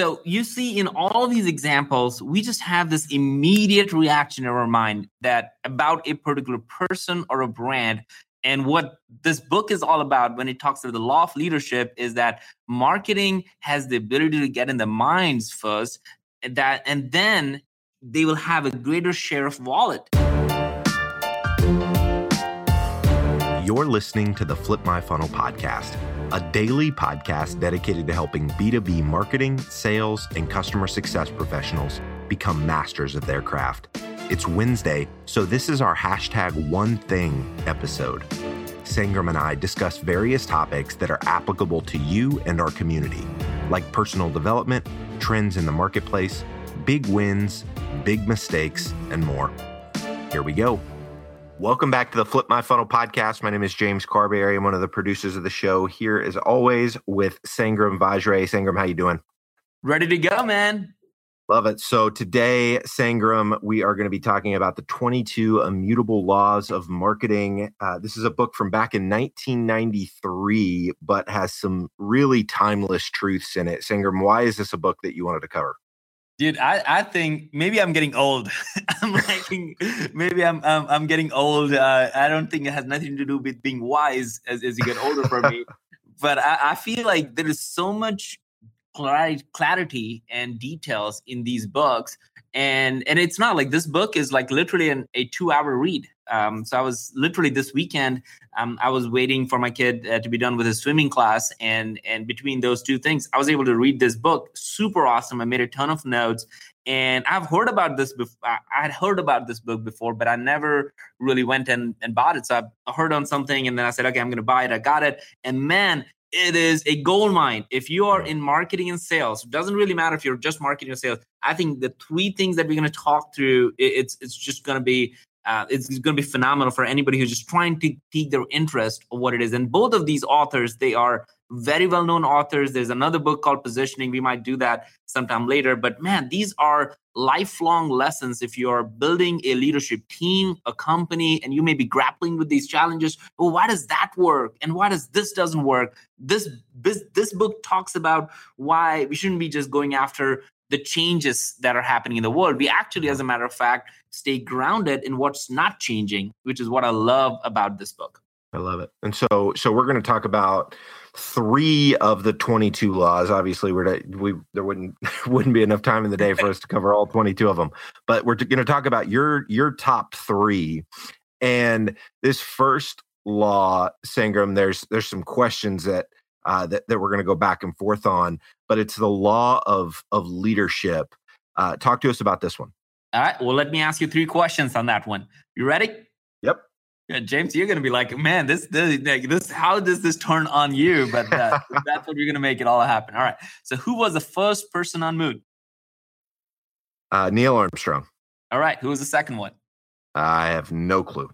So you see in all these examples, we just have this immediate reaction in our mind that about a particular person or a brand. And what this book is all about when it talks about the law of leadership is that marketing has the ability to get in the minds first that and then they will have a greater share of wallet. You're listening to the Flip My Funnel podcast a daily podcast dedicated to helping B2B marketing, sales, and customer success professionals become masters of their craft. It's Wednesday, so this is our hashtag one thing episode. Sangram and I discuss various topics that are applicable to you and our community, like personal development, trends in the marketplace, big wins, big mistakes, and more. Here we go. Welcome back to the Flip My Funnel podcast. My name is James Carberry. I'm one of the producers of the show. Here, as always, with Sangram Vajre. Sangram, how you doing? Ready to go, man. Love it. So today, Sangram, we are going to be talking about the 22 Immutable Laws of Marketing. Uh, this is a book from back in 1993, but has some really timeless truths in it. Sangram, why is this a book that you wanted to cover? Dude, I, I think maybe I'm getting old. I'm liking maybe I'm I'm, I'm getting old. Uh, I don't think it has nothing to do with being wise as, as you get older for me. but I, I feel like there is so much clarity and details in these books. And and it's not like this book is like literally an, a two hour read. Um, so i was literally this weekend um, i was waiting for my kid uh, to be done with his swimming class. And and between those two things i was able to read this book super awesome. I made a ton of notes. And i've heard about this before i had heard about this book before but i never really went and, and bought it. So i heard on something and then i said okay i'm going to buy it. I got it. And man it is a gold mine. If you are in marketing and sales, it doesn't really matter if you're just marketing or sales. I think the three things that we're going to talk through, it's it's just going to be uh, it's going to be phenomenal for anybody who's just trying to pique their interest of what it is. And both of these authors, they are very well known authors. There's another book called Positioning. We might do that sometime later. But man, these are lifelong lessons. If you're building a leadership team, a company, and you may be grappling with these challenges, well, why does that work? And why does this doesn't work? This, this, this book talks about why we shouldn't be just going after the changes that are happening in the world. We actually, as a matter of fact, stay grounded in what's not changing, which is what I love about this book. I love it. And so, so we're going to talk about three of the 22 laws. Obviously, we're to, we there wouldn't wouldn't be enough time in the day for us to cover all 22 of them. But we're going to talk about your your top three. And this first law, Sangram, there's there's some questions that uh, that that we're going to go back and forth on. But it's the law of of leadership. Uh, talk to us about this one. All right. Well, let me ask you three questions on that one. You ready? Yep. Yeah, James, you're gonna be like, man, this, this, this, how does this turn on you? But uh, that's what you're gonna make it all happen. All right. So, who was the first person on Moon? Uh, Neil Armstrong. All right. Who was the second one? I have no clue.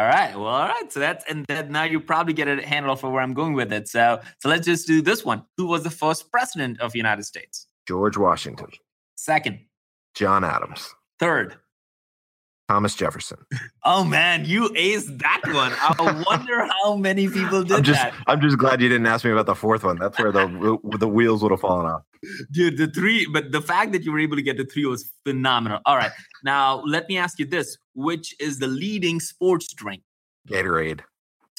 All right. Well, all right. So that's and that now you probably get a handle for where I'm going with it. So, so let's just do this one. Who was the first president of the United States? George Washington. Second. John Adams. Third. Thomas Jefferson. Oh man, you aced that one. I wonder how many people did I'm just, that. I'm just glad you didn't ask me about the fourth one. That's where the the wheels would have fallen off. Dude, the three, but the fact that you were able to get the three was phenomenal. All right, now let me ask you this: Which is the leading sports drink? Gatorade.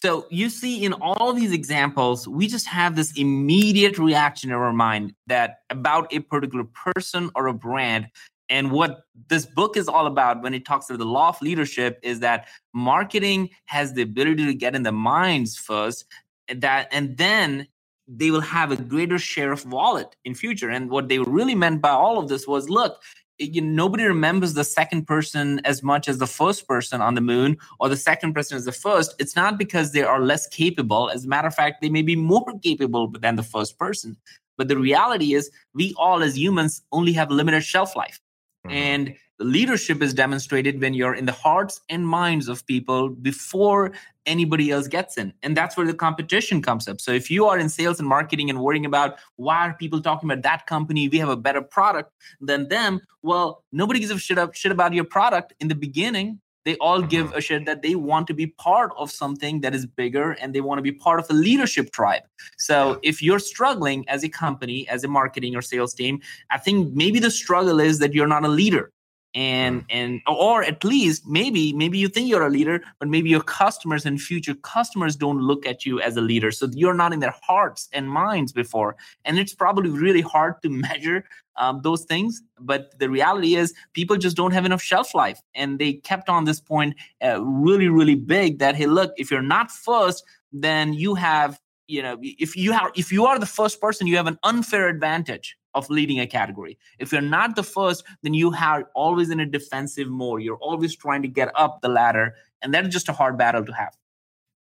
So you see in all these examples, we just have this immediate reaction in our mind that about a particular person or a brand and what this book is all about when it talks about the law of leadership is that marketing has the ability to get in the minds first and that and then they will have a greater share of wallet in future. And what they really meant by all of this was look you nobody remembers the second person as much as the first person on the moon or the second person as the first. It's not because they are less capable. As a matter of fact they may be more capable than the first person. But the reality is we all as humans only have limited shelf life Mm-hmm. And leadership is demonstrated when you're in the hearts and minds of people before anybody else gets in. And that's where the competition comes up. So if you are in sales and marketing and worrying about why are people talking about that company, we have a better product than them, well, nobody gives a shit, up, shit about your product in the beginning they all give a shit that they want to be part of something that is bigger and they want to be part of a leadership tribe. So if you're struggling as a company, as a marketing or sales team, I think maybe the struggle is that you're not a leader and mm. and or at least maybe maybe you think you're a leader but maybe your customers and future customers don't look at you as a leader. So you're not in their hearts and minds before. And it's probably really hard to measure um, those things but the reality is people just don't have enough shelf life. And they kept on this point uh, really really big that hey look if you're not first then you have you know if you have if you are the first person you have an unfair advantage of leading a category. If you're not the first, then you are always in a defensive mode. You're always trying to get up the ladder, and that's just a hard battle to have.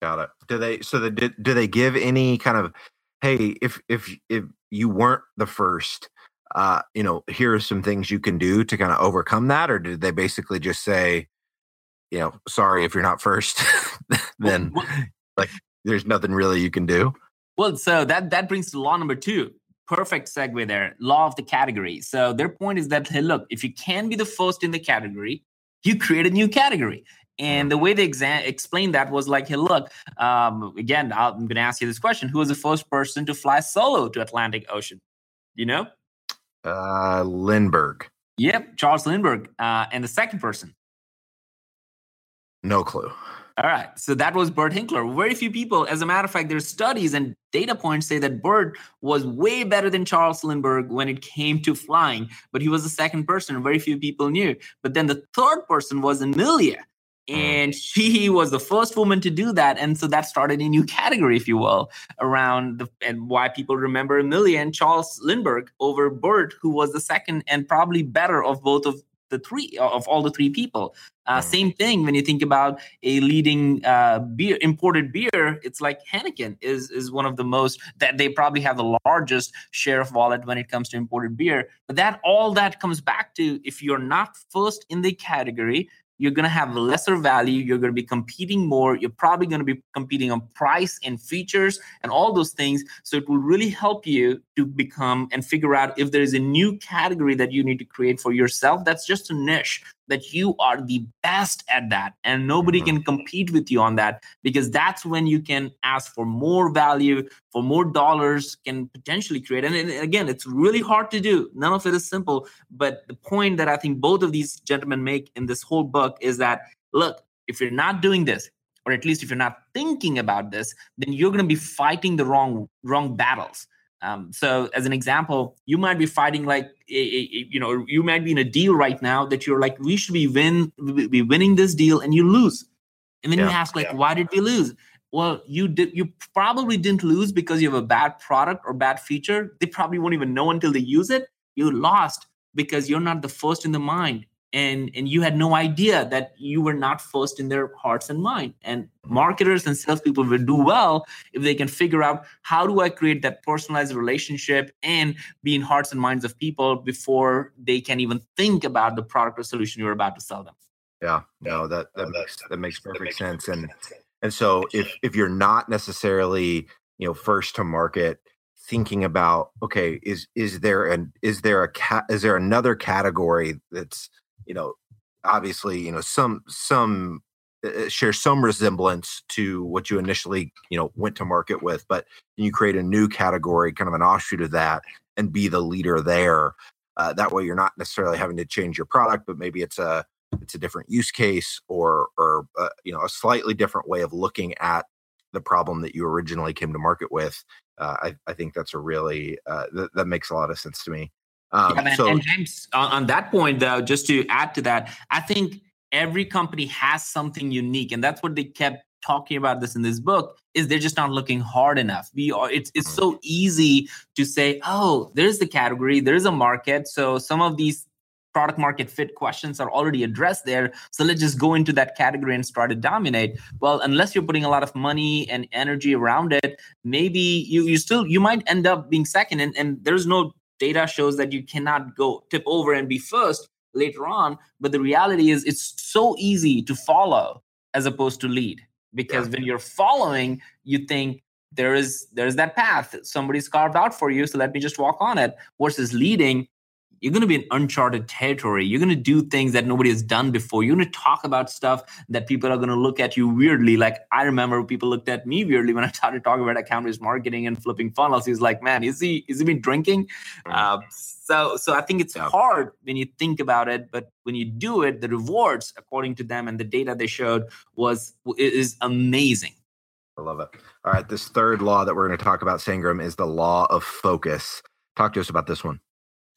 Got it. Do they? So the, do, do they give any kind of, hey, if if if you weren't the first, uh, you know, here are some things you can do to kind of overcome that, or did they basically just say, you know, sorry if you're not first, then like there's nothing really you can do. Well, so that that brings to law number two perfect segue there law of the category. So their point is that hey look if you can be the first in the category you create a new category. And the way they exa- explained that was like hey look um, again i'm going to ask you this question. Who was the first person to fly solo to atlantic ocean? You know? Uh lindbergh. Yep charles lindbergh uh, and the second person. No clue all right. So that was Bert Hinkler. Very few people, as a matter of fact, there's studies and data points say that Bert was way better than Charles Lindbergh when it came to flying, but he was the second person. Very few people knew. But then the third person was Amelia. Hmm. And she was the first woman to do that. And so that started a new category, if you will, around the and why people remember Amelia and Charles Lindbergh over Bert, who was the second and probably better of both of the three of all the three people. Uh, same thing when you think about a leading uh, beer imported beer. It's like Heineken is is one of the most that they probably have the largest share of wallet when it comes to imported beer. But that all that comes back to if you're not first in the category, you're going to have lesser value you're going to be competing more you're probably going to be competing on price and features and all those things. So it will really help you to become and figure out if there is a new category that you need to create for yourself that's just a niche that you are the best at that and nobody can mm-hmm. compete with you on that because that's when you can ask for more value for more dollars can potentially create and again it's really hard to do. None of it is simple but the point that i think both of these gentlemen make in this whole book is that look if you're not doing this or at least if you're not thinking about this then you're going to be fighting the wrong wrong battles um, so, as an example, you might be fighting like a, a, you know you might be in a deal right now that you're like we should be win be winning this deal and you lose, and then yeah, you ask like yeah. why did we lose? Well, you did you probably didn't lose because you have a bad product or bad feature. They probably won't even know until they use it. You lost because you're not the first in the mind and and you had no idea that you were not first in their hearts and mind. And marketers and salespeople will do well if they can figure out how do i create that personalized relationship and be in hearts and minds of people before they can even think about the product or solution you're about to sell them. Yeah no that that makes that makes perfect sense. and and so if if you're not necessarily you know first to market thinking about okay is is there an is there a cat is there another category that's you know, obviously, you know, some some uh, uh, share some resemblance to what you initially, you know, went to market with, but you create a new category, kind of an offshoot of that, and be the leader there. Uh, that way, you're not necessarily having to change your product, but maybe it's a it's a different use case or or uh, you know a slightly different way of looking at the problem that you originally came to market with. Uh, I, I think that's a really uh, th- that makes a lot of sense to me. Um, yeah, so, and James, on, on that point, though, just to add to that, I think every company has something unique, and that's what they kept talking about this in this book is they're just not looking hard enough we are it's, it's mm-hmm. so easy to say oh there's the category there's a market so some of these product market fit questions are already addressed there so let's just go into that category and start to dominate well unless you're putting a lot of money and energy around it maybe you you still you might end up being second and, and there's no data shows that you cannot go tip over and be first later on but the reality is it's so easy to follow as opposed to lead because yeah. when you're following you think there is there's that path somebody's carved out for you so let me just walk on it versus leading you're going to be in uncharted territory. You're going to do things that nobody has done before. You're going to talk about stuff that people are going to look at you weirdly. Like I remember people looked at me weirdly when I started talking about account-based marketing and flipping funnels. He's like, "Man, is he is he been drinking?" Uh, so so I think it's yeah. hard when you think about it, but when you do it, the rewards, according to them and the data they showed, was is amazing. I love it. All right, this third law that we're going to talk about, Sangram, is the law of focus. Talk to us about this one.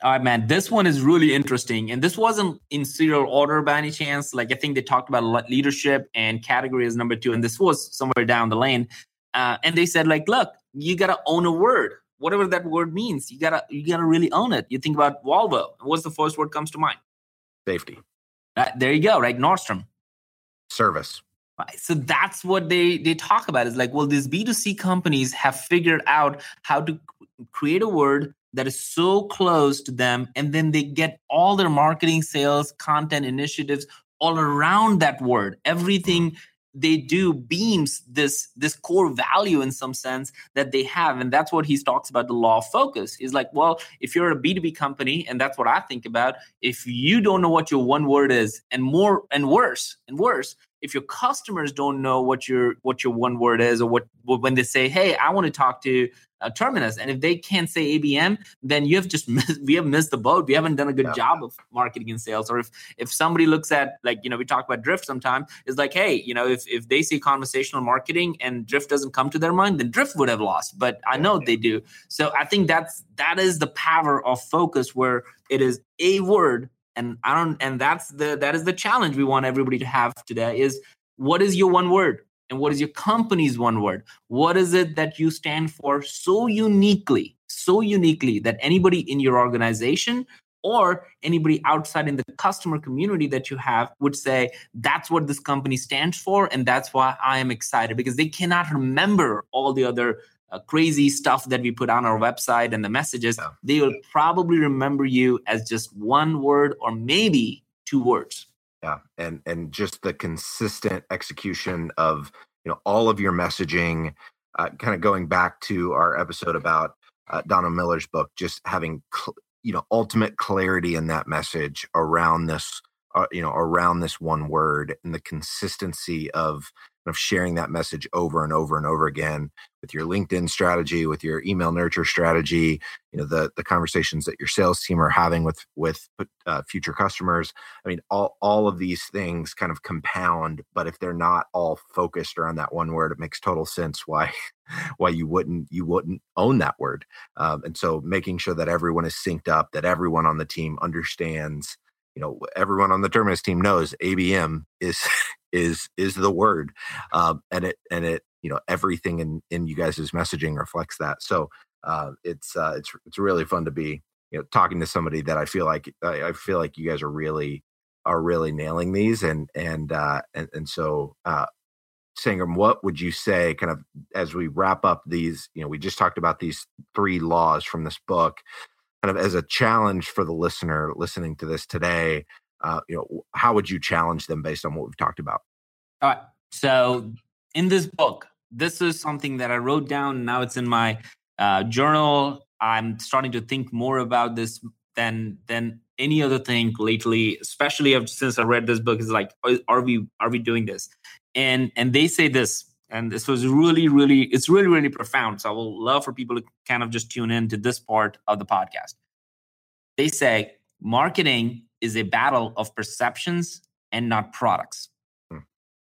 All right, man. This one is really interesting, and this wasn't in serial order by any chance. Like I think they talked about leadership and category as number two, and this was somewhere down the lane. Uh, and they said, like, look, you gotta own a word, whatever that word means. You gotta you gotta really own it. You think about Volvo. What's the first word comes to mind? Safety. Uh, there you go. Right, Nordstrom. Service. Right. So that's what they they talk about. Is like, well, these B two C companies have figured out how to create a word that is so close to them and then they get all their marketing sales content initiatives all around that word. Everything mm-hmm. they do beams this this core value in some sense that they have and that's what he talks about the law of focus. He's like well if you're a b2b company and that's what i think about if you don't know what your one word is and more and worse and worse if your customers don't know what your what your one word is or what, when they say hey i want to talk to uh, terminus and if they can't say abm then you have just missed, we have missed the boat. We haven't done a good yeah. job of marketing and sales. Or if if somebody looks at like you know we talk about drift sometimes it's like hey you know if if they see conversational marketing and drift doesn't come to their mind then drift would have lost. But i know they do. So i think that's that is the power of focus where it is a word and i don't and that's the that is the challenge we want everybody to have today is what is your one word? And what is your company's one word? What is it that you stand for so uniquely so uniquely that anybody in your organization or anybody outside in the customer community that you have would say that's what this company stands for and that's why i am excited because they cannot remember all the other uh, crazy stuff that we put on our website and the messages, yeah. they will probably remember you as just one word or maybe two words. Yeah, and and just the consistent execution of you know all of your messaging, uh, kind of going back to our episode about uh, Donald Miller's book, just having cl- you know ultimate clarity in that message around this, uh, you know, around this one word and the consistency of of sharing that message over and over and over again with your LinkedIn strategy, with your email nurture strategy, you know, the the conversations that your sales team are having with with uh, future customers. I mean, all all of these things kind of compound, but if they're not all focused around that one word, it makes total sense why why you wouldn't you wouldn't own that word. Um, and so, making sure that everyone is synced up, that everyone on the team understands you know everyone on the terminus team knows abm is is is the word um, and it and it you know everything in in you guys' messaging reflects that. So uh, it's uh, it's it's really fun to be you know talking to somebody that i feel like i, I feel like you guys are really are really nailing these and and uh and, and so uh Sangram, what would you say kind of as we wrap up these, you know, we just talked about these three laws from this book kind of as a challenge for the listener listening to this today uh, you know how would you challenge them based on what we've talked about? All right. So in this book this is something that i wrote down now it's in my uh, journal. I'm starting to think more about this than than any other thing lately especially since i read this book is like are we are we doing this? And and they say this and this was really really it's really really profound. So i will love for people to kind of just tune in to this part of the podcast. They say marketing is a battle of perceptions and not products. Hmm.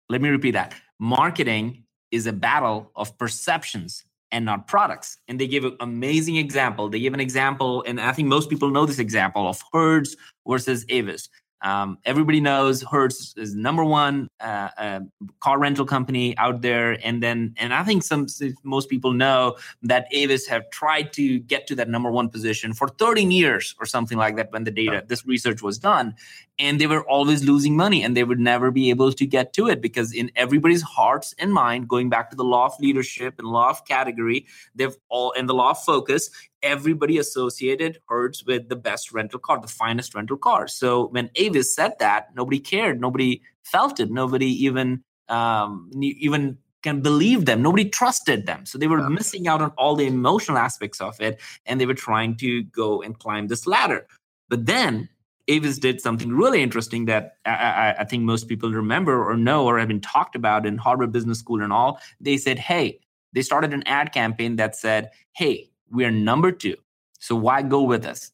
let me repeat that. Marketing is a battle of perceptions and not products. And they give an amazing example. They give an example and i think most people know this example of hertz versus avis um, everybody knows Hertz is number one uh, uh, car rental company out there, and then and I think some most people know that Avis have tried to get to that number one position for 13 years or something like that when the data this research was done, and they were always losing money and they would never be able to get to it because in everybody's hearts and mind, going back to the law of leadership and law of category, they've all and the law of focus, everybody associated Hertz with the best rental car, the finest rental car. So when Avis said that, nobody cared, nobody felt it, nobody even um, even can believe them. Nobody trusted them. So they were missing out on all the emotional aspects of it, and they were trying to go and climb this ladder. But then Avis did something really interesting that I, I, I, think most people remember or know or have been talked about in Harvard Business School and all. They said, hey, they started an ad campaign that said, hey, we are number two. So why go with us?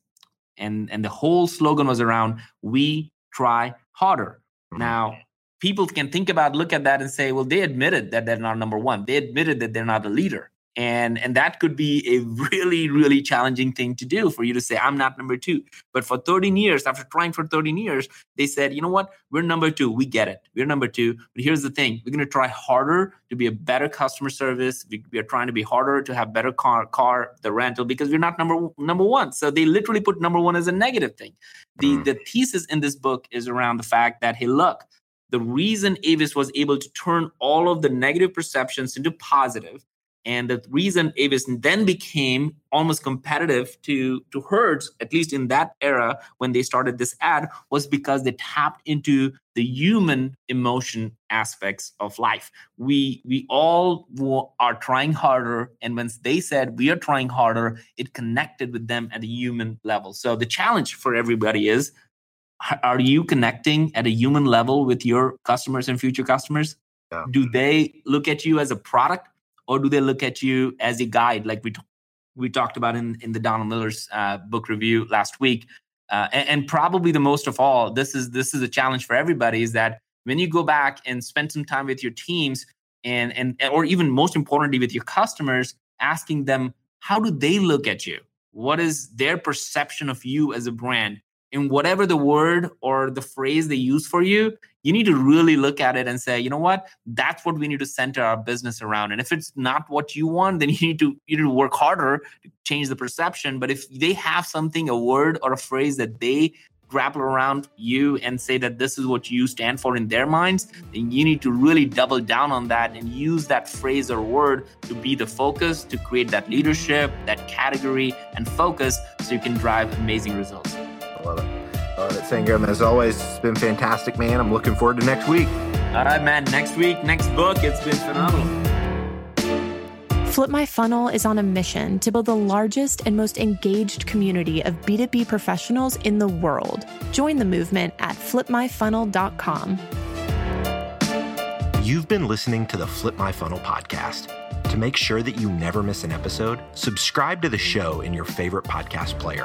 And, and the whole slogan was around, we try harder. Mm-hmm. Now, people can think about, look at that and say, well, they admitted that they're not number one. They admitted that they're not a leader and and that could be a really really challenging thing to do for you to say i'm not number two. But for 13 years after trying for 13 years they said you know what? We're number two. We get it. We're number two. But here's the thing. We're going to try harder to be a better customer service. We, we, are trying to be harder to have better car car the rental because we're not number number one. So they literally put number one as a negative thing. The mm. the thesis in this book is around the fact that hey look the reason avis was able to turn all of the negative perceptions into positive and the reason Avis then became almost competitive to, to Hertz, at least in that era when they started this ad, was because they tapped into the human emotion aspects of life. We we all are trying harder, and when they said we are trying harder, it connected with them at a human level. So the challenge for everybody is: Are you connecting at a human level with your customers and future customers? Yeah. Do they look at you as a product or do they look at you as a guide like we t- we talked about in in the Donald Miller's uh, book review last week? Uh, and, and, probably the most of all this is this is a challenge for everybody is that when you go back and spend some time with your teams and and or even most importantly with your customers asking them how do they look at you? What is their perception of you as a brand in whatever the word or the phrase they use for you, you need to really look at it and say, you know what, that's what we need to center our business around. And if it's not what you want, then you need to you need to work harder to change the perception. But if they have something, a word or a phrase that they grapple around you and say that this is what you stand for in their minds, then you need to really double down on that and use that phrase or word to be the focus, to create that leadership, that category, and focus so you can drive amazing results. Love it. Love it. Sangram, as always, it's been fantastic, man. I'm looking forward to next week. All right, man. Next week, next book. It's been phenomenal. Flip My Funnel is on a mission to build the largest and most engaged community of B2B professionals in the world. Join the movement at flipmyfunnel.com. You've been listening to the Flip My Funnel podcast. To make sure that you never miss an episode, subscribe to the show in your favorite podcast player.